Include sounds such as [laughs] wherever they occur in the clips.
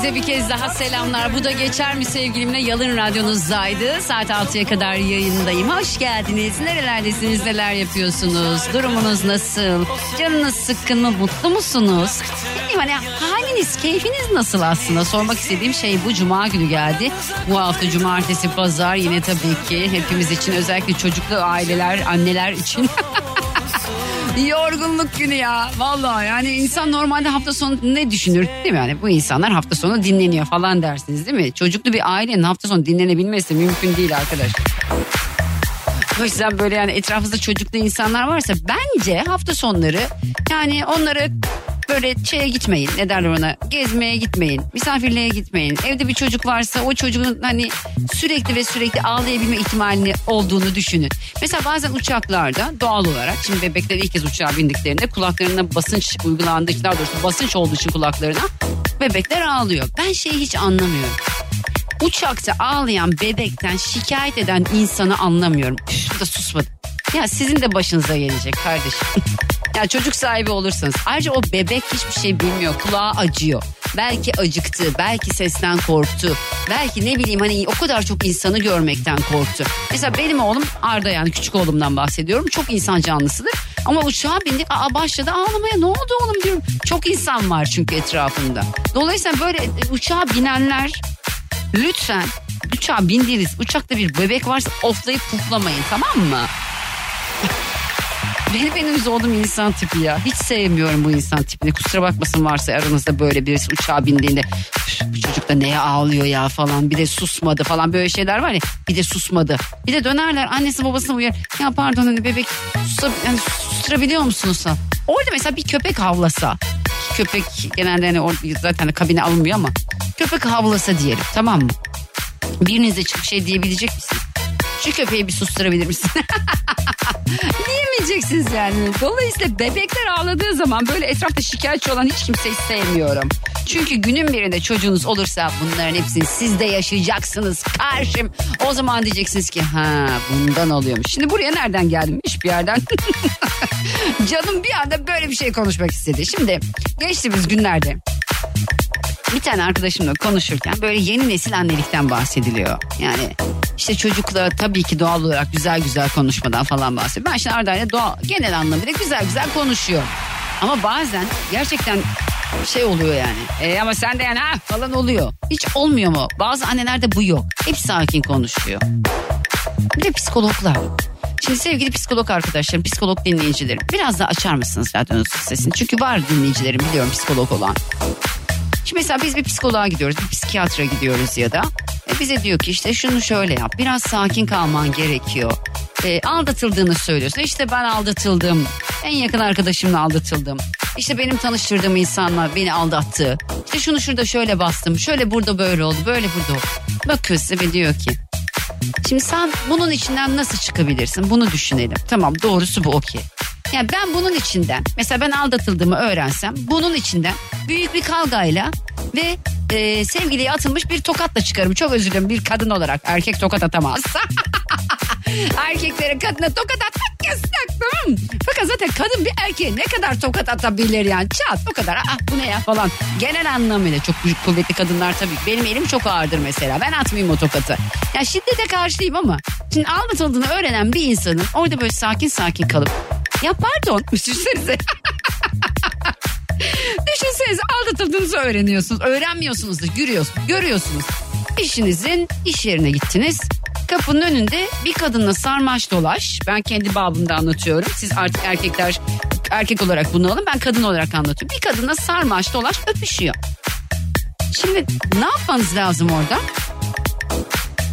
Herkese bir kez daha selamlar. Bu da geçer mi sevgilimle Yalın Radyonuzdaydı. Saat 6'ya kadar yayındayım. Hoş geldiniz. Nerelerdesiniz, neler yapıyorsunuz? Durumunuz nasıl? Canınız sıkkın mı, mutlu musunuz? Bilmiyorum hani haliniz, keyfiniz nasıl aslında? Sormak istediğim şey bu cuma günü geldi. Bu hafta cumartesi, pazar yine tabii ki hepimiz için özellikle çocuklu aileler, anneler için [laughs] Yorgunluk günü ya. Vallahi yani insan normalde hafta sonu ne düşünür değil mi? Yani bu insanlar hafta sonu dinleniyor falan dersiniz değil mi? Çocuklu bir ailenin hafta sonu dinlenebilmesi mümkün değil arkadaş. O yüzden böyle yani etrafınızda çocuklu insanlar varsa bence hafta sonları yani onları böyle şeye gitmeyin ne derler ona gezmeye gitmeyin misafirliğe gitmeyin evde bir çocuk varsa o çocuğun hani sürekli ve sürekli ağlayabilme ihtimalini olduğunu düşünün. Mesela bazen uçaklarda doğal olarak şimdi bebekler ilk kez uçağa bindiklerinde kulaklarına basınç uygulandığı için daha doğrusu basınç olduğu için kulaklarına bebekler ağlıyor. Ben şeyi hiç anlamıyorum. Uçakta ağlayan bebekten şikayet eden insanı anlamıyorum. Üf, da susmadı. Ya sizin de başınıza gelecek kardeşim. [laughs] ya çocuk sahibi olursanız. Ayrıca o bebek hiçbir şey bilmiyor. Kulağı acıyor. Belki acıktı, belki sesten korktu. Belki ne bileyim hani o kadar çok insanı görmekten korktu. Mesela benim oğlum Arda yani küçük oğlumdan bahsediyorum. Çok insan canlısıdır. Ama uçağa bindik aa başladı ağlamaya ne oldu oğlum diyorum. Çok insan var çünkü etrafında. Dolayısıyla böyle e, uçağa binenler lütfen uçağa bindiğiniz uçakta bir bebek varsa oflayıp puflamayın tamam mı? Benim en uyuz olduğum insan tipi ya. Hiç sevmiyorum bu insan tipini. Kusura bakmasın varsa aranızda böyle birisi uçağa bindiğinde "Üf, bu çocuk da neye ağlıyor ya falan. Bir de susmadı falan böyle şeyler var ya. Bir de susmadı. Bir de dönerler annesi babasına uyar. Ya pardon hani bebek susa, yani susturabiliyor musunuz? Orada mesela bir köpek havlasa. Köpek genelde hani or- zaten kabine alınmıyor ama. Köpek havlasa diyelim tamam mı? Biriniz de çıkıp şey diyebilecek misin? Şu köpeği bir susturabilir misin? [laughs] Diyemeyeceksiniz yani. Dolayısıyla bebekler ağladığı zaman böyle etrafta şikayetçi olan hiç kimseyi sevmiyorum. Çünkü günün birinde çocuğunuz olursa bunların hepsini siz de yaşayacaksınız karşım. O zaman diyeceksiniz ki ha bundan oluyormuş. Şimdi buraya nereden geldim? Hiçbir yerden. [laughs] Canım bir anda böyle bir şey konuşmak istedi. Şimdi geçtiğimiz günlerde bir tane arkadaşımla konuşurken böyle yeni nesil annelikten bahsediliyor. Yani işte çocukla tabii ki doğal olarak güzel güzel konuşmadan falan bahsediyor. Ben şimdi Arda'yla doğal, genel anlamıyla güzel güzel konuşuyorum. Ama bazen gerçekten şey oluyor yani. E, ama sen de yani ha falan oluyor. Hiç olmuyor mu? Bazı annelerde bu yok. Hep sakin konuşuyor. Bir de psikologlar. Şimdi sevgili psikolog arkadaşlarım, psikolog dinleyicilerim. Biraz daha açar mısınız radyonuzun sesini? Çünkü var dinleyicilerim biliyorum psikolog olan. Şimdi mesela biz bir psikoloğa gidiyoruz, bir psikiyatra gidiyoruz ya da e, bize diyor ki işte şunu şöyle yap, biraz sakin kalman gerekiyor. E, aldatıldığını söylüyorsun. İşte ben aldatıldım, en yakın arkadaşımla aldatıldım. İşte benim tanıştırdığım insanlar beni aldattı. İşte şunu şurada şöyle bastım, şöyle burada böyle oldu, böyle burada oldu. Bakıyor size ve diyor ki Şimdi sen bunun içinden nasıl çıkabilirsin? Bunu düşünelim. Tamam doğrusu bu okey. Yani ben bunun içinden mesela ben aldatıldığımı öğrensem bunun içinden büyük bir kavgayla ve e, sevgiliye atılmış bir tokatla çıkarım. Çok özür dilerim bir kadın olarak erkek tokat atamaz. [laughs] Erkeklere kadına tokat atmak yasak tamam? Fakat zaten kadın bir erkeğe ne kadar tokat atabilir yani çat o kadar ah bu ne ya falan. Genel anlamıyla çok büyük kuvvetli kadınlar tabii. Benim elim çok ağırdır mesela ben atmayayım o tokatı. Ya şiddete karşıyım ama şimdi aldatıldığını öğrenen bir insanın orada böyle sakin sakin kalıp ya pardon [laughs] düşünsenize. [laughs] Düşünsenize aldatıldığınızı öğreniyorsunuz. Öğrenmiyorsunuz da görüyorsunuz. Görüyorsunuz. Eşinizin iş yerine gittiniz. Kapının önünde bir kadınla sarmaş dolaş. Ben kendi babımda anlatıyorum. Siz artık erkekler erkek olarak bunu alın. Ben kadın olarak anlatıyorum. Bir kadınla sarmaş dolaş öpüşüyor. Şimdi ne yapmanız lazım orada?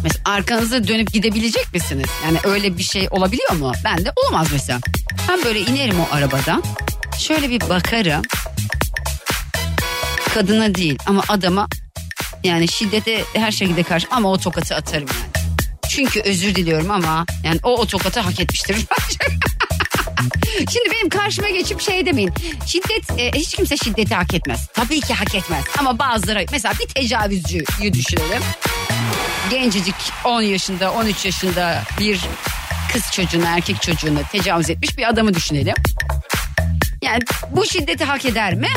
Mesela arkanızda dönüp gidebilecek misiniz? Yani öyle bir şey olabiliyor mu? Ben de olmaz mesela. Ben böyle inerim o arabadan. Şöyle bir bakarım. Kadına değil ama adama yani şiddete her şekilde karşı ama o tokatı atarım yani. Çünkü özür diliyorum ama yani o o tokatı hak etmiştir. [laughs] Şimdi benim karşıma geçip şey demeyin. Şiddet e, hiç kimse şiddeti hak etmez. Tabii ki hak etmez. Ama bazıları mesela bir tecavüzcüyü düşünelim. Gencecik 10 yaşında 13 yaşında bir kız çocuğunu erkek çocuğunu tecavüz etmiş bir adamı düşünelim. Yani bu şiddeti hak eder mi?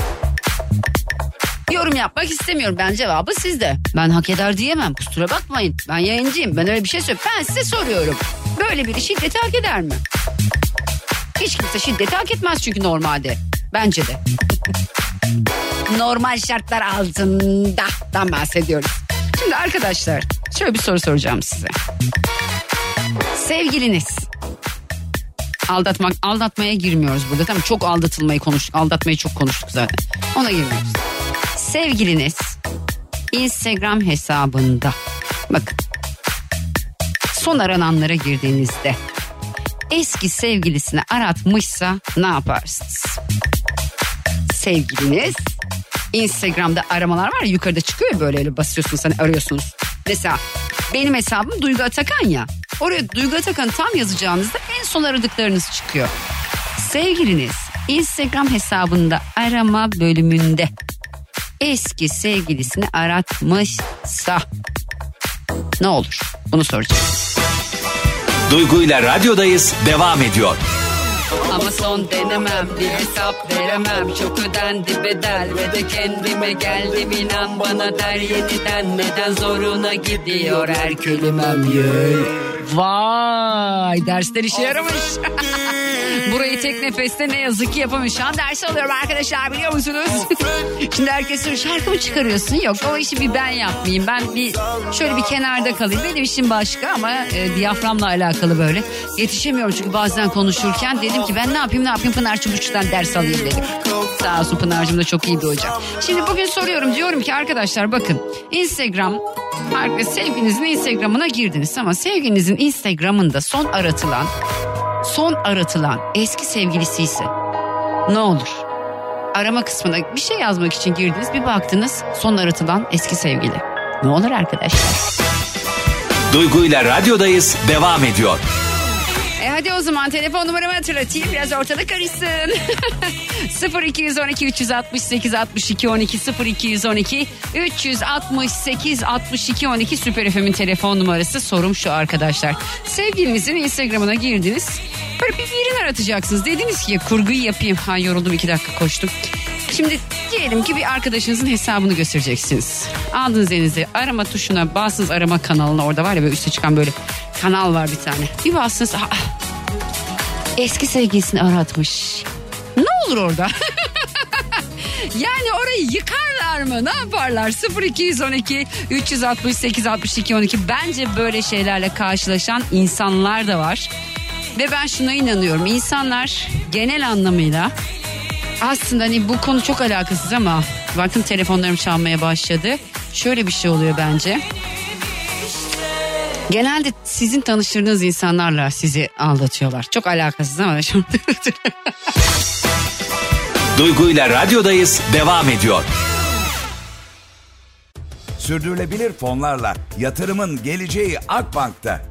Yorum yapmak istemiyorum. Ben cevabı sizde. Ben hak eder diyemem. Kusura bakmayın. Ben yayıncıyım. Ben öyle bir şey söylüyorum. Ben size soruyorum. Böyle biri şiddeti hak eder mi? Hiç kimse şiddeti hak etmez çünkü normalde. Bence de. Normal şartlar altında bahsediyoruz. Şimdi arkadaşlar şöyle bir soru soracağım size. Sevgiliniz aldatmak aldatmaya girmiyoruz burada tamam çok aldatılmayı konuştuk aldatmayı çok konuştuk zaten ona girmiyoruz sevgiliniz Instagram hesabında bakın son arananlara girdiğinizde eski sevgilisini aratmışsa ne yaparsınız? Sevgiliniz Instagram'da aramalar var ya yukarıda çıkıyor ya böyle öyle basıyorsunuz hani arıyorsunuz. Mesela benim hesabım Duygu Atakan ya. Oraya Duygu Atakan tam yazacağınızda en son aradıklarınız çıkıyor. Sevgiliniz Instagram hesabında arama bölümünde eski sevgilisini aratmışsa ne olur? Bunu soracağım. Duygu ile radyodayız devam ediyor. Ama son denemem bir hesap veremem. Çok ödendi bedel ve de kendime geldim. İnan bana der yeniden Neden zoruna gidiyor her kelimem? Yeah. Vay dersler işe yaramış. [laughs] Burayı tek nefeste ne yazık ki yapamış. Şu an ders alıyorum arkadaşlar biliyor musunuz? [laughs] Şimdi herkes soruyor şarkı mı çıkarıyorsun? Yok o işi bir ben yapmayayım. Ben bir şöyle bir kenarda kalayım. Benim işim başka ama e, diyaframla alakalı böyle. Yetişemiyorum çünkü bazen konuşurken. Dedim ki ben ne yapayım ne yapayım Pınar Çubukçu'dan ders alayım dedim Sağ olsun Pınar'cığım da çok iyi bir hoca Şimdi bugün soruyorum diyorum ki arkadaşlar bakın Instagram sevginizin Instagram'ına girdiniz ama sevginizin Instagram'ında son aratılan son aratılan eski sevgilisi ise ne olur? Arama kısmına bir şey yazmak için girdiniz bir baktınız son aratılan eski sevgili. Ne olur arkadaşlar? Duygu ile radyodayız devam ediyor. Hadi o zaman telefon numaramı hatırlatayım biraz ortalık karışsın. 0212 368 62 12 0212 368 62 12 Süper FM'in telefon numarası. Sorum şu arkadaşlar. Sevgilinizin Instagram'ına girdiniz. Böyle bir birini aratacaksınız. Dediniz ki kurguyu yapayım. Ha yoruldum iki dakika koştum. Şimdi diyelim ki bir arkadaşınızın hesabını göstereceksiniz. Aldınız elinize arama tuşuna bastınız arama kanalına orada var ya böyle üste çıkan böyle kanal var bir tane. Bir bastınız aa, eski sevgilisini aratmış. Ne olur orada? [laughs] yani orayı yıkarlar mı? Ne yaparlar? 0212 368 62 12 bence böyle şeylerle karşılaşan insanlar da var. Ve ben şuna inanıyorum. İnsanlar genel anlamıyla aslında hani bu konu çok alakasız ama bakın telefonlarım çalmaya başladı. Şöyle bir şey oluyor bence. Genelde sizin tanıştırdığınız insanlarla sizi aldatıyorlar. Çok alakasız ama [laughs] Duygu ile radyodayız devam ediyor. Sürdürülebilir fonlarla yatırımın geleceği Akbank'ta.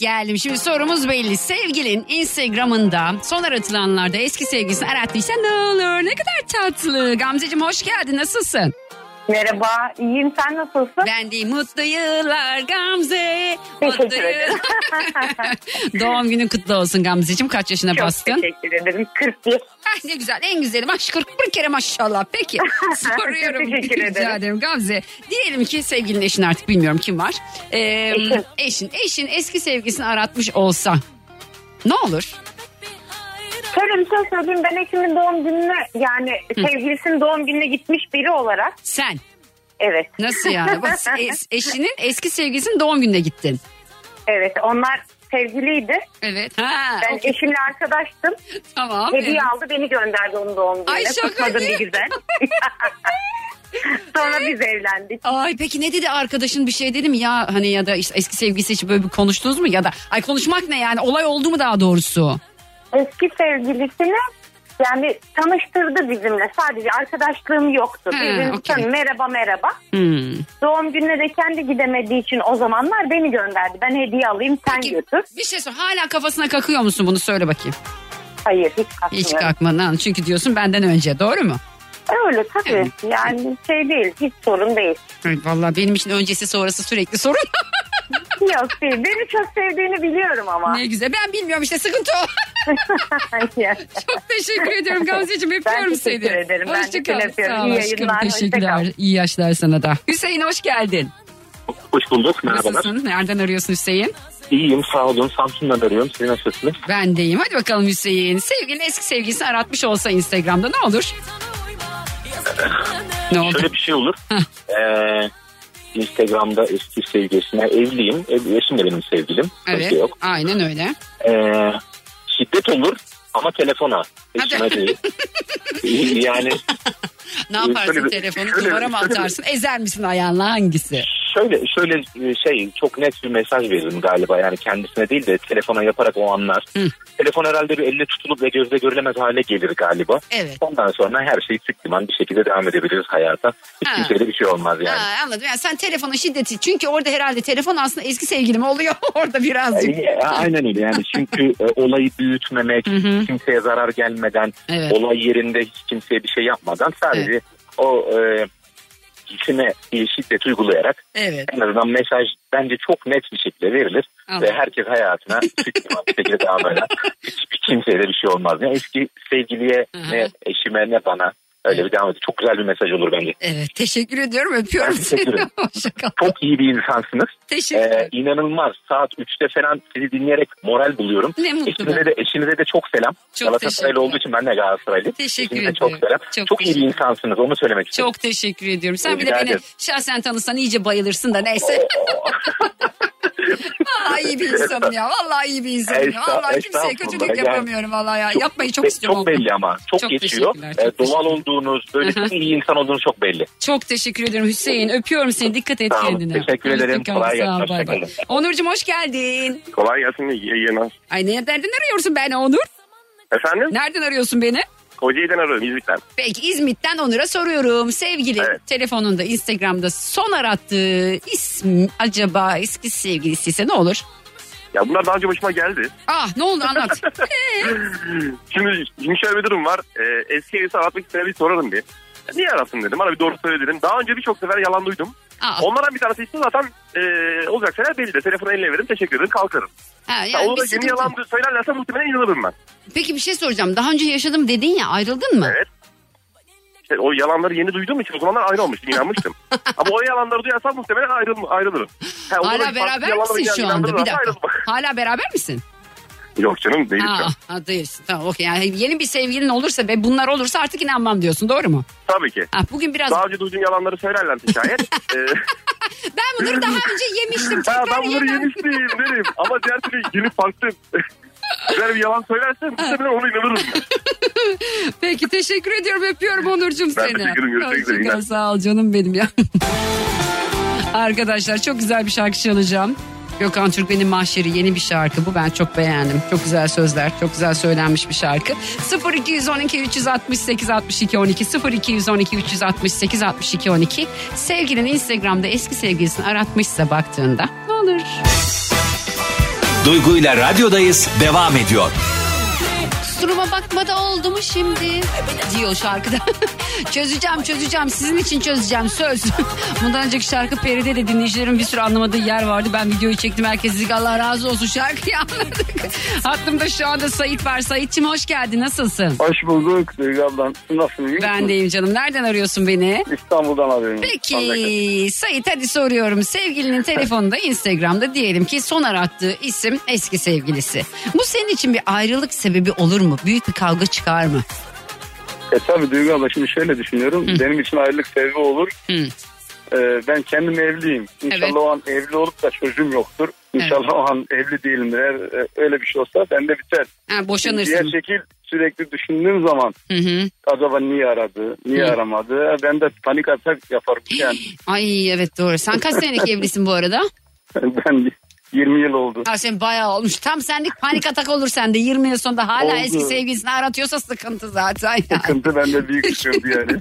Geldim. Şimdi sorumuz belli. Sevgilin Instagram'ında son aratılanlarda eski sevgilisini arattıysa ne olur? Ne kadar tatlı. Gamzeciğim hoş geldin. Nasılsın? Merhaba, iyiyim. Sen nasılsın? Ben de mutlu yıllar Gamze. Teşekkür Mutlu ederim. yıllar. [laughs] Doğum günün kutlu olsun Gamzeciğim. Kaç yaşına Çok bastın? teşekkür ederim. 41. Ah, ne güzel en güzeli maş 41 kere maşallah. Peki [laughs] soruyorum. Teşekkür Rica ederim. ederim Gamze. Diyelim ki sevgilin eşin artık bilmiyorum kim var. Ee, Eşim. Eşin. Eşin eski sevgilisini aratmış olsa Ne olur? Şöyle bir şey söyleyeyim ben eşimin doğum gününe yani sevgilisinin doğum gününe gitmiş biri olarak Sen. evet Nasıl yani? Bak, es- [laughs] eşinin eski sevgilisinin doğum gününe gittin. evet onlar sevgiliydi. Evet. Ha, Ben okey. eşimle arkadaştım. Tamam. Hediye evet. aldı beni gönderdi onun doğum gününe. Ay, şaka bir güzel. [laughs] Sonra biz evlendik. Ay peki ne dedi arkadaşın bir şey dedi mi ya hani ya da işte eski sevgilisi için böyle bir konuştunuz mu ya da ay konuşmak ne yani olay oldu mu daha doğrusu? Eski sevgilisini yani tanıştırdı bizimle. Sadece arkadaşlığım yoktu. Ha, okey. tanı- merhaba merhaba. Hmm. Doğum gününe de kendi gidemediği için o zamanlar beni gönderdi. Ben hediye alayım sen Peki, götür. bir şey sor hala kafasına kakıyor musun bunu söyle bakayım. Hayır hiç kalkmıyorum. Hiç kalkmadan çünkü diyorsun benden önce doğru mu? Öyle tabii. Yani şey değil hiç sorun değil. Ay, vallahi benim için öncesi sonrası sürekli sorun. [laughs] [laughs] Yok değil. Beni çok sevdiğini biliyorum ama. ne güzel ben bilmiyorum işte sıkıntı o. [laughs] Çok teşekkür ediyorum Gamzeciğim Ben öpüyorum teşekkür seni. ederim. Ben de Hoşça kal. seni öpüyorum. Sağ ol İyi aşkım. yayınlar, Teşekkürler. İyi yaşlar sana da. Hüseyin hoş geldin. Hoş bulduk. Merhabalar. Nasılsın? Nereden arıyorsun Hüseyin? İyiyim sağ olun. Samsun'dan arıyorum. Siz nasılsınız? Ben deyim. Hadi bakalım Hüseyin. Sevgilin eski sevgilisini aratmış olsa Instagram'da ne olur? Ne oldu? Şöyle bir şey olur. Ee, Instagram'da eski sevgilisine evliyim. Ev, eşim de benim sevgilim. Evet. Yok. Aynen öyle. Ee, şiddet olur ama telefona. Eşime değil. [laughs] yani Ne yaparsın telefonu duvara mı atarsın? Ezer misin ayağınla hangisi? Şöyle şöyle e, şey çok net bir mesaj veririm galiba. Yani kendisine değil de telefona yaparak o anlar. Hı. Telefon herhalde bir elle tutulup ve gözle görülemez hale gelir galiba. Evet. Ondan sonra her şey sıktıman bir şekilde devam edebiliriz hayata. Hiç Ha. kimseye bir şey olmaz yani. Ha, anladım. Yani sen telefonun şiddeti. Çünkü orada herhalde telefon aslında eski sevgilim oluyor [laughs] orada birazcık. E, Aynen öyle yani çünkü e, olayı büyütmemek, kimseye zarar gelmeden, Evet. olay yerinde hiç kimseye bir şey yapmadan sadece o e, kişine bir şiddet uygulayarak Evet. en azından mesaj bence çok net bir şekilde verilir Anladım. ve herkes hayatına [laughs] bir şekilde devam eder. Hiçbir kimseye de bir şey olmaz. Ne eski sevgiliye hı. ne eşime ne bana öyle bir devam ediyor. Çok güzel bir mesaj olur bence. Evet. Teşekkür ediyorum. Öpüyorum Ben teşekkür seni. ederim. [laughs] Hoşçakal. Çok iyi bir insansınız. Teşekkür Ee, ederim. inanılmaz. Saat 3'te falan sizi dinleyerek moral buluyorum. Ne mutlu Eşinize de, eşinize de çok selam. Çok Galatasaraylı olduğu için ben de Galatasaraylıyım. Teşekkür Eşinize çok ederim. selam. Çok Çok, iyi bir insansınız onu söylemek istedim. Çok teşekkür ediyorum. Sen bir de Rica beni ederim. şahsen tanısan iyice bayılırsın da neyse. [laughs] Vallahi iyi bir insanım ya. Vallahi iyi bir insanım ya. Vallahi kimseye kötülük Yani yapamıyorum vallahi ya. Çok- Yapmayı çok istiyorum. Çok belli ama. Çok, Çok geçiyor. Ee, çok doğal olduğunuz, böyle çok iyi insan olduğunuz çok belli. Çok teşekkür ediyorum Hüseyin. Öpüyorum seni. Dikkat et olun. kendine. Teşekkür ederim. Kolay gelsin. Onurcuğum hoş geldin. Kolay gelsin iyi yayınlar. Ay nereden arıyorsun beni Onur? Efendim? Nereden arıyorsun beni? Kocaeli'den arıyorum İzmit'ten. Peki İzmit'ten Onur'a soruyorum. Sevgili Evet. telefonunda Instagram'da son arattığı ism acaba eski sevgilisi ise ne olur? Ya bunlar daha önce başıma geldi. Ah ne oldu anlat. [laughs] [laughs] Şimdi, şimdi şöyle bir durum var. Ee, eski evlisi aratmak istediğine bir sorarım bir. Ya Niye arasın dedim. Bana bir doğru söyle dedim. Daha önce birçok sefer yalan duydum. Aa, Onlardan bir tanesi ise zaten e, olacak şeyler belli de. Telefonu eline veririm teşekkür ederim kalkarım. ha, Ya yani onu bir da yeni sıkıntı. yalan söylerlerse muhtemelen inanırım ben. Peki bir şey soracağım. Daha önce yaşadım dedin ya ayrıldın mı? Evet. İşte o yalanları yeni duyduğum için o zamanlar ayrı olmuştum inanmıştım. [laughs] Ama o yalanları duyarsam muhtemelen ayrıl, ayrılırım. Ha, [laughs] Hala beraber misin şu anda? Bir dakika. ayrılmam. Hala beraber misin? Yok canım değil şu Ha, değilsin. Tamam okey. Yani yeni bir sevgilin olursa ve bunlar olursa artık inanmam diyorsun. Doğru mu? Tabii ki. Ha, bugün biraz Daha önce duyduğum yalanları söylerlerse şayet. [laughs] e, ben bunları daha önce yemiştim. ha, Tekrar ben bunları yemem. yemiştim derim. Ama diğer türlü yeni farklı güzel bir yalan söylerse muhtemelen ona inanırım. ben. [laughs] Peki teşekkür ediyorum. Öpüyorum Onurcuğum Ben seni. teşekkür ederim, görüşmek üzere. Sağ ol canım benim ya. [laughs] Arkadaşlar çok güzel bir şarkı çalacağım. Gökhan Türkmen'in Mahşeri yeni bir şarkı bu ben çok beğendim. Çok güzel sözler, çok güzel söylenmiş bir şarkı. 0212 368 62 12 0212 368 62 12 Sevgilin Instagram'da eski sevgilisini aratmışsa baktığında ne olur? Duygu ile radyodayız devam ediyor. Kusuruma bakma da oldu mu şimdi? Diyor şarkıda. [laughs] çözeceğim çözeceğim sizin için çözeceğim söz. [laughs] Bundan önceki şarkı Peride de dinleyicilerin bir sürü anlamadığı yer vardı. Ben videoyu çektim herkes dedik Allah razı olsun şarkıyı [laughs] anladık. Hattımda şu anda Sait var. Sait'cim hoş geldin nasılsın? Hoş bulduk Duygu ablam. Nasılsın? Ben deyim canım. Nereden arıyorsun beni? İstanbul'dan arıyorum. Peki Sait hadi soruyorum. Sevgilinin telefonunda Instagram'da diyelim ki son arattığı isim eski sevgilisi. Bu senin için bir ayrılık sebebi olur mu? Büyük bir kavga çıkar mı? E tabi Duygu abla şimdi şöyle düşünüyorum. Benim için ayrılık sebebi olur. Hı. E, ben kendim evliyim. İnşallah Evet. o an evli olup da çocuğum yoktur. İnşallah o an evli değilimdir. Eğer e, öyle bir şey olsa bende biter. Ha, Diğer boşanırsın. şekil sürekli düşündüğüm zaman Hı hı. acaba niye aradı, niye Hı. aramadı? E, Ben de panik atak yaparım yani. [gasps] Ay evet doğru. Sen kaç senelik [laughs] evlisin bu arada? ben 20 yıl oldu. Ha sen bayağı olmuş. Tam senlik panik atak olur sende. 20 yıl sonunda hala Oldu. eski sevgilisini aratıyorsa sıkıntı zaten. ya. Sıkıntı bende büyük [laughs] sıkıntı yani.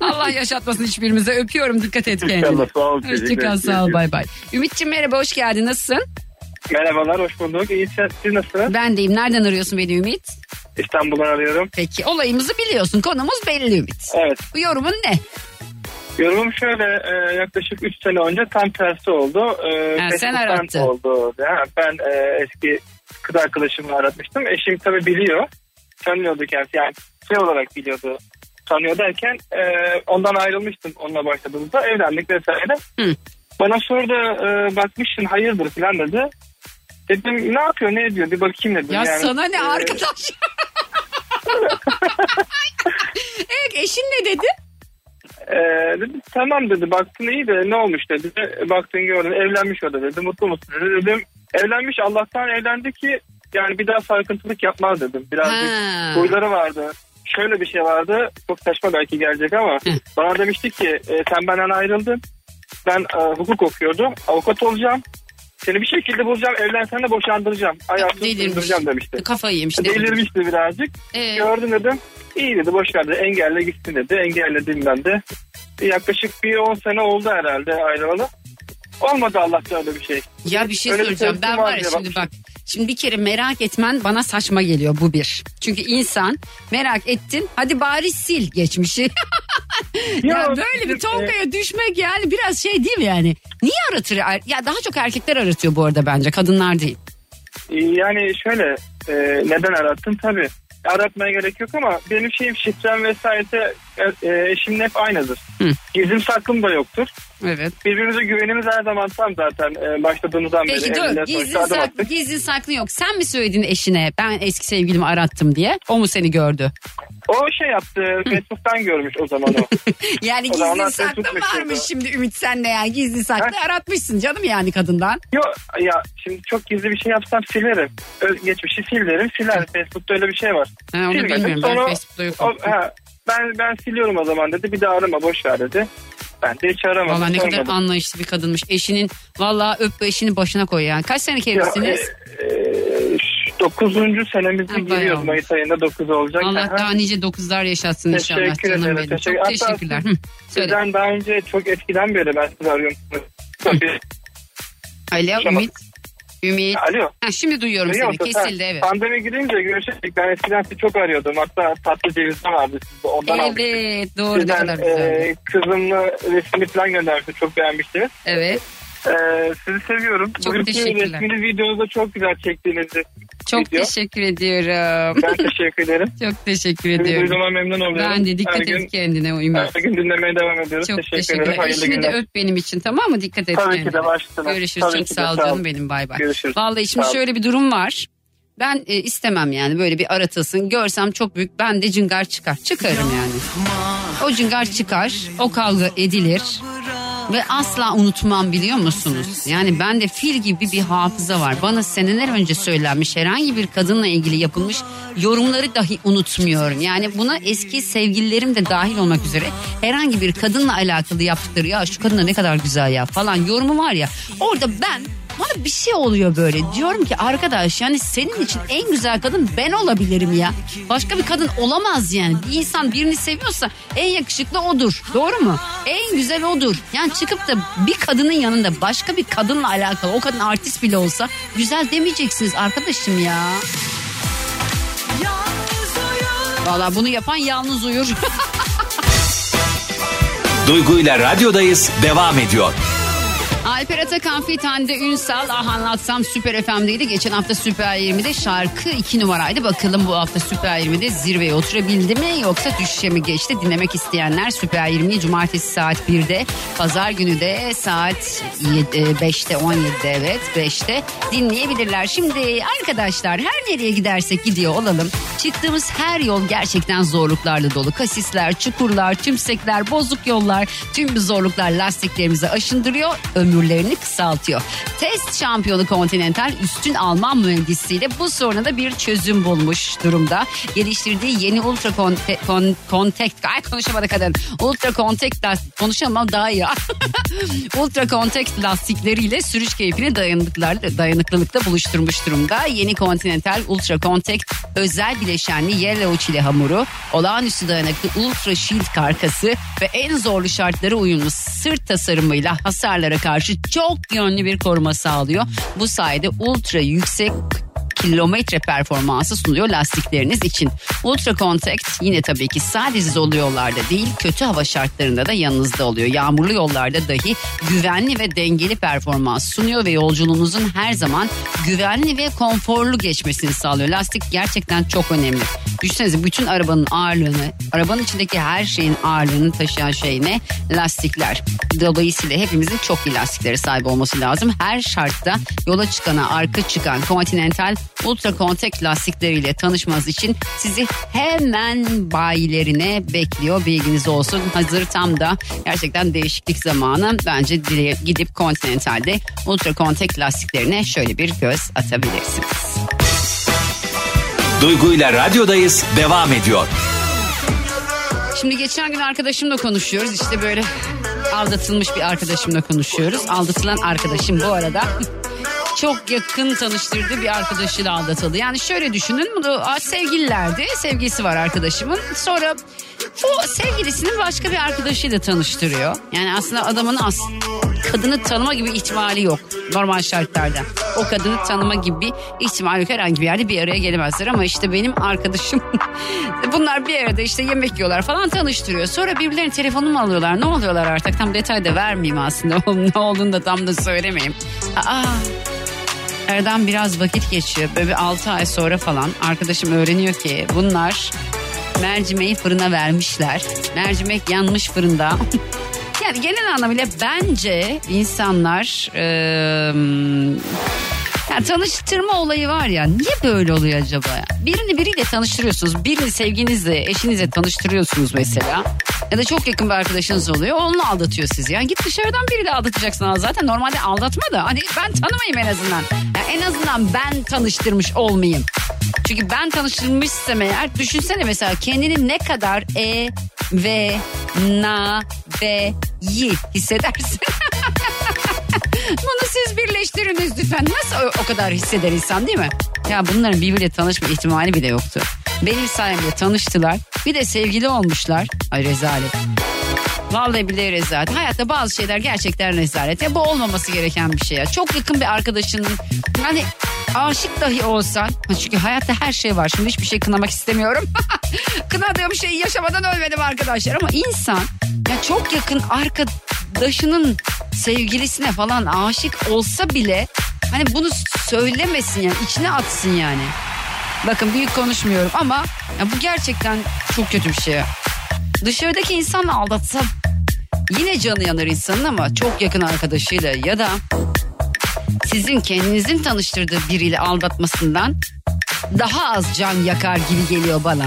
Allah yaşatmasın hiçbirimize. Öpüyorum dikkat et kendine. İnşallah sağ ol. Hoşçakal sağ ol bay bay. Ümit'ciğim merhaba hoş geldin nasılsın? Merhabalar hoş bulduk. İyi siz nasılsınız? Ben deyim. Nereden arıyorsun beni Ümit? İstanbul'dan arıyorum. Peki olayımızı biliyorsun. Konumuz belli Ümit. Evet. Bu yorumun ne? Yorumum şöyle e, yaklaşık 3 sene önce tam tersi oldu. E, Ha, sen arattın. Oldu. Ha, ben e, eski kız arkadaşımı aratmıştım. Eşim tabii biliyor. Tanıyordu kendisi yani şey olarak biliyordu. Tanıyor derken e, ondan ayrılmıştım onunla başladığımızda. Evlendik vesaire. Hı. Bana sordu e, bakmışsın hayırdır falan dedi. Dedim ne yapıyor ne ediyor bir bakayım dedim. Ya yani, sana ne e, arkadaş? [laughs] [laughs] evet eşin ne dedi? Ee, dedi, tamam dedi baktın iyi de ne olmuş dedi. Baktın gördün evlenmiş o da dedi. Mutlu musun dedi. Dedim evlenmiş Allah'tan evlendi ki yani bir daha sarkıntılık yapmaz dedim. Birazcık Ha. huyları vardı. Şöyle bir şey vardı. Çok saçma belki gelecek ama bana demişti ki e, sen benden ayrıldın. Ben e, hukuk okuyordum. Avukat olacağım. Seni bir şekilde bulacağım. Evlensen de boşandıracağım. Hayatını Delirmiş. sürdüreceğim demişti. Kafayı yemiş. delirmiş. Delirmişti birazcık. Ee? Gördüm dedim. İyi dedi boş ver dedi. Engelle gitsin dedi. Engelledim ben de. Yaklaşık bir 10 sene oldu herhalde ayrılalı. Olmadı Allah'ta öyle bir şey. Ya bir şey Öyle bir tepkim Ben var var ya diye şimdi bak. Şimdi bir kere merak etmen bana saçma geliyor bu bir. Çünkü insan merak ettin hadi bari sil geçmişi. [laughs] ya böyle bir tongaya düşmek yani biraz şey değil mi yani? Niye aratır? Ya daha çok erkekler aratıyor bu arada bence kadınlar değil. Yani şöyle e, neden arattın tabii. Aratmaya gerek yok ama benim şeyim şifrem vesaire e, eşimle hep aynıdır. Hı. Gizlim saklım da yoktur. Evet. Birbirimize güvenimiz her zaman tam zaten e, başladığımızdan beri. Peki dur gizli, attık. gizli saklı yok. Sen mi söyledin eşine ben eski sevgilimi arattım diye? O mu seni gördü? O şey yaptı Facebook'tan görmüş o zaman o. [laughs] Yani O zamanlar gizli saklı varmış şimdi Ümit senle yani gizli saklı aratmışsın canım yani kadından. Yok ya şimdi çok gizli bir şey yapsam silerim. Ö- Geçmişi sil derim siler. Facebook'ta öyle bir şey var. Ha, onu Silmedim. bilmiyorum ben Facebook'ta yok. o- ha, ben ben siliyorum o zaman dedi. Bir daha arama boş ver dedi. Ben de hiç aramadım. Valla ne kadar sormadım. anlayışlı bir kadınmış. Eşinin valla öp eşini başına koy yani. Kaç senelik Ya, evlisiniz? e, e, şu dokuzuncu senemizi Ha, bayağı giriyoruz. Mayıs ayında 9 olacak. Allah Aha. daha nice dokuzlar yaşatsın inşallah Teşekkür canım ederim. benim. Teşekkür- Çok Hatta teşekkürler. Sizden daha önce çok eskiden beri ben sizi arıyorum. Alo. Ümit. Ümit. Alo. Ha, şimdi duyuyorum Duyuyor seni. musun? Kesildi Ha, evet. Pandemi girince görüşecek. Ben eskiden sizi çok arıyordum. Hatta tatlı cevizden vardı sizde. Ondan almıştım. Evet doğru Sizden kadar e, kızımla resmini falan göndermiştim. Çok beğenmiştiniz. Evet. E, sizi seviyorum. Çok Bugünkü teşekkürler. resmini videonuzda çok güzel çektiğinizi. Çok video. teşekkür ediyorum. Ben teşekkür ederim. [laughs] Çok teşekkür Sizi ediyorum. duyduğuma memnun oluyorum. Ben de dikkat her et gün, kendine Ümit. her gün dinlemeye devam ediyoruz. Çok teşekkür, teşekkürler. ederim. Hayırlı Eşini de günler. öp benim için tamam mı? Dikkat et Tabii ki kendine. de başüstüne. Görüşürüz. Tabii Çok ki sağ ol sağ ol. canım benim. Bay bay. Görüşürüz. Vallahi şimdi şöyle bir durum var. Ben e, istemem yani böyle bir aratılsın. Görsem çok büyük ben de cıngar çıkar. Çıkarım yani. O cıngar çıkar. O kavga edilir. Ve asla unutmam biliyor musunuz? Yani bende fil gibi bir hafıza var. Bana seneler önce söylenmiş herhangi bir kadınla ilgili yapılmış yorumları dahi unutmuyorum. Yani buna eski sevgililerim de dahil olmak üzere herhangi bir kadınla alakalı yaptıkları ya şu kadın da ne kadar güzel ya falan yorumu var ya. Orada ben bana bir şey oluyor böyle. Diyorum ki arkadaş yani senin için en güzel kadın ben olabilirim ya. Başka bir kadın olamaz yani. Bir insan birini seviyorsa en yakışıklı odur. Doğru mu? En güzel odur. Yani çıkıp da bir kadının yanında başka bir kadınla alakalı o kadın artist bile olsa güzel demeyeceksiniz arkadaşım ya. Valla bunu yapan yalnız uyur. [laughs] Duygu ile radyodayız devam ediyor. Alper Atakan Fit Hande Ünsal ah anlatsam Süper FM'deydi. Geçen hafta Süper 20'de şarkı 2 numaraydı. Bakalım bu hafta Süper 20'de zirveye oturabildi mi yoksa düşüşe mi geçti? Dinlemek isteyenler Süper 20'yi cumartesi saat 1'de pazar günü de saat 5'te 17'de evet 5'te dinleyebilirler. Şimdi arkadaşlar her nereye gidersek gidiyor olalım. Çıktığımız her yol gerçekten zorluklarla dolu. Kasisler, çukurlar, tümsekler, bozuk yollar tüm bu zorluklar lastiklerimizi aşındırıyor. Ömürlerini kısaltıyor. Test şampiyonu Continental üstün Alman mühendisiyle bu soruna da bir çözüm bulmuş durumda. Geliştirdiği yeni Ultra Conte- Con- Contact ay konuşamadı kadın. Ultra Contact konuşamam daha iyi. [laughs] Ultra Contact lastikleriyle sürüş keyfini dayanıklıklar, dayanıklılıkta buluşturmuş durumda. Yeni Continental Ultra Contact özel bileşenli yellow çile hamuru, olağanüstü dayanıklı Ultra Shield karkası ve en zorlu şartlara uyumlu sırt tasarımıyla hasarlara karşı çok yönlü bir koruma sağlıyor. Bu sayede ultra yüksek kilometre performansı sunuyor lastikleriniz için. Ultra Contact yine tabii ki sadece zorlu yollarda değil kötü hava şartlarında da yanınızda oluyor. Yağmurlu yollarda dahi güvenli ve dengeli performans sunuyor ve yolculuğunuzun her zaman güvenli ve konforlu geçmesini sağlıyor. Lastik gerçekten çok önemli. Düşünsenize bütün arabanın ağırlığını, arabanın içindeki her şeyin ağırlığını taşıyan şey ne? Lastikler. Dolayısıyla hepimizin çok iyi lastiklere sahip olması lazım. Her şartta yola çıkana arka çıkan Continental Ultra Contact lastikleriyle tanışmanız için sizi hemen bayilerine bekliyor. Bilginiz olsun. Hazır tam da gerçekten değişiklik zamanı. Bence gidip Continental'de Ultra Contact lastiklerine şöyle bir göz atabilirsiniz. Duygu ile radyodayız devam ediyor. Şimdi geçen gün arkadaşımla konuşuyoruz. İşte böyle aldatılmış bir arkadaşımla konuşuyoruz. Aldatılan arkadaşım bu arada [laughs] çok yakın tanıştırdığı bir arkadaşıyla aldatıldı. Yani şöyle düşünün bunu sevgililerdi. Sevgilisi var arkadaşımın. Sonra bu sevgilisini başka bir arkadaşıyla tanıştırıyor. Yani aslında adamın as kadını tanıma gibi ihtimali yok normal şartlarda. O kadını tanıma gibi bir ihtimal yok. Herhangi bir yerde bir araya gelemezler ama işte benim arkadaşım [laughs] bunlar bir arada işte yemek yiyorlar falan tanıştırıyor. Sonra birbirlerinin telefonunu mu alıyorlar? Ne oluyorlar artık? Tam detay da vermeyeyim aslında. [laughs] ne olduğunu da tam da söylemeyeyim. Aa, Aradan biraz vakit geçiyor. Böyle bir 6 ay sonra falan arkadaşım öğreniyor ki bunlar mercimeği fırına vermişler. Mercimek yanmış fırında. [laughs] yani genel anlamıyla bence insanlar eee, yani tanıştırma olayı var ya niye böyle oluyor acaba? Birini biriyle tanıştırıyorsunuz. Birini sevginizle, eşinizle tanıştırıyorsunuz mesela. Ya da çok yakın bir arkadaşınız oluyor. Onunla aldatıyor sizi. Yani git dışarıdan biriyle aldatacaksın. Zaten normalde aldatma da hani ben tanımayayım en azından. Yani en azından ben tanıştırmış olmayayım. Çünkü ben tanıştırmışsam eğer düşünsene mesela kendini ne kadar e ve na ve yi hissedersin. [laughs] Bunu siz birleştiriniz lütfen. Nasıl o, o kadar hisseder insan değil mi? Ya bunların birbiriyle tanışma ihtimali bile yoktu. Benim sayemde tanıştılar. Bir de sevgili olmuşlar. Ay rezalet. Vallahi bile rezalet. Hayatta bazı şeyler gerçekten rezalet. Ya bu olmaması gereken bir şey ya. Çok yakın bir arkadaşının yani aşık dahi olsan çünkü hayatta her şey var. Şimdi hiçbir şey kınamak istemiyorum. [laughs] Kınadığım şeyi yaşamadan ölmedim arkadaşlar ama insan ya çok yakın arkadaşının sevgilisine falan aşık olsa bile hani bunu söylemesin yani içine atsın yani. Bakın büyük konuşmuyorum ama ya bu gerçekten çok kötü bir şey. Dışarıdaki insanla aldatsa yine canı yanar insanın ama çok yakın arkadaşıyla ya da sizin kendinizin tanıştırdığı biriyle aldatmasından daha az can yakar gibi geliyor bana.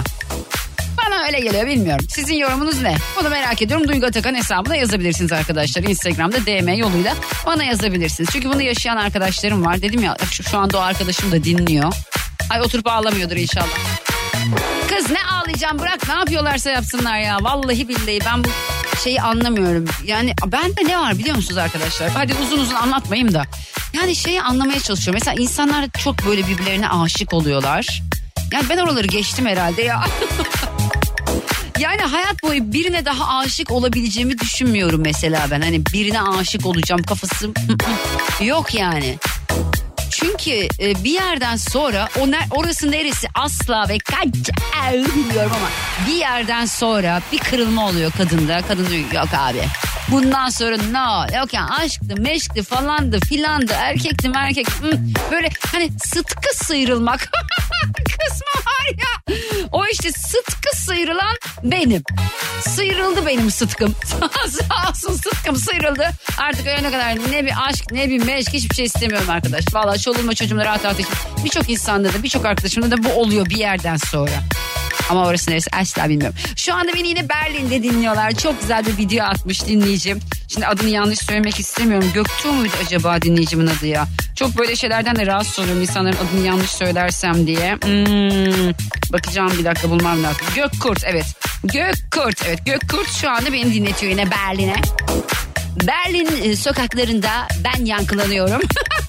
Bana öyle geliyor bilmiyorum. Sizin yorumunuz ne? Bunu merak ediyorum. Duygu Atakan hesabına yazabilirsiniz arkadaşlar. Instagram'da DM yoluyla bana yazabilirsiniz. Çünkü bunu yaşayan arkadaşlarım var. Dedim ya şu, şu anda o arkadaşım da dinliyor. Ay oturup ağlamıyordur inşallah. Kız ne ağlayacağım bırak ne yapıyorlarsa yapsınlar ya. Vallahi billahi ben bu şeyi anlamıyorum. Yani bende ne var biliyor musunuz arkadaşlar? Hadi uzun uzun anlatmayayım da. Yani şeyi anlamaya çalışıyorum. Mesela insanlar çok böyle birbirlerine aşık oluyorlar. Yani ben oraları geçtim herhalde ya. [laughs] Yani hayat boyu birine daha aşık olabileceğimi düşünmüyorum mesela ben. Hani birine aşık olacağım kafası [laughs] yok yani. Çünkü e, bir yerden sonra o ner- orası neresi asla ve kaç bilmiyorum ama bir yerden sonra bir kırılma oluyor kadında. Kadın diyor yok abi. Bundan sonra no yok ya aşktı meşkti falandı filandı erkekti erkek böyle hani sıtkı sıyrılmak [laughs] kısmı var ya o işte sıtkı sıyrılan benim sıyrıldı benim sıtkım [laughs] sağ olsun sıtkım sıyrıldı artık öyle kadar ne bir aşk ne bir meşk hiçbir şey istemiyorum arkadaş valla çoluğumla çocuğumla rahat rahat yaşayayım. birçok insanda da birçok arkadaşımda da bu oluyor bir yerden sonra ama orası neresi asla bilmiyorum. Şu anda beni yine Berlin'de dinliyorlar. Çok güzel bir video atmış dinleyicim. Şimdi adını yanlış söylemek istemiyorum. Göktuğ muydu acaba dinleyicimin adı ya? Çok böyle şeylerden de rahatsız oluyorum insanların adını yanlış söylersem diye. Hmm, bakacağım bir dakika bulmam lazım. Gökkurt evet. Gökkurt evet. Gökkurt şu anda beni dinletiyor yine Berlin'e. Berlin e, sokaklarında ben yankılanıyorum. [laughs]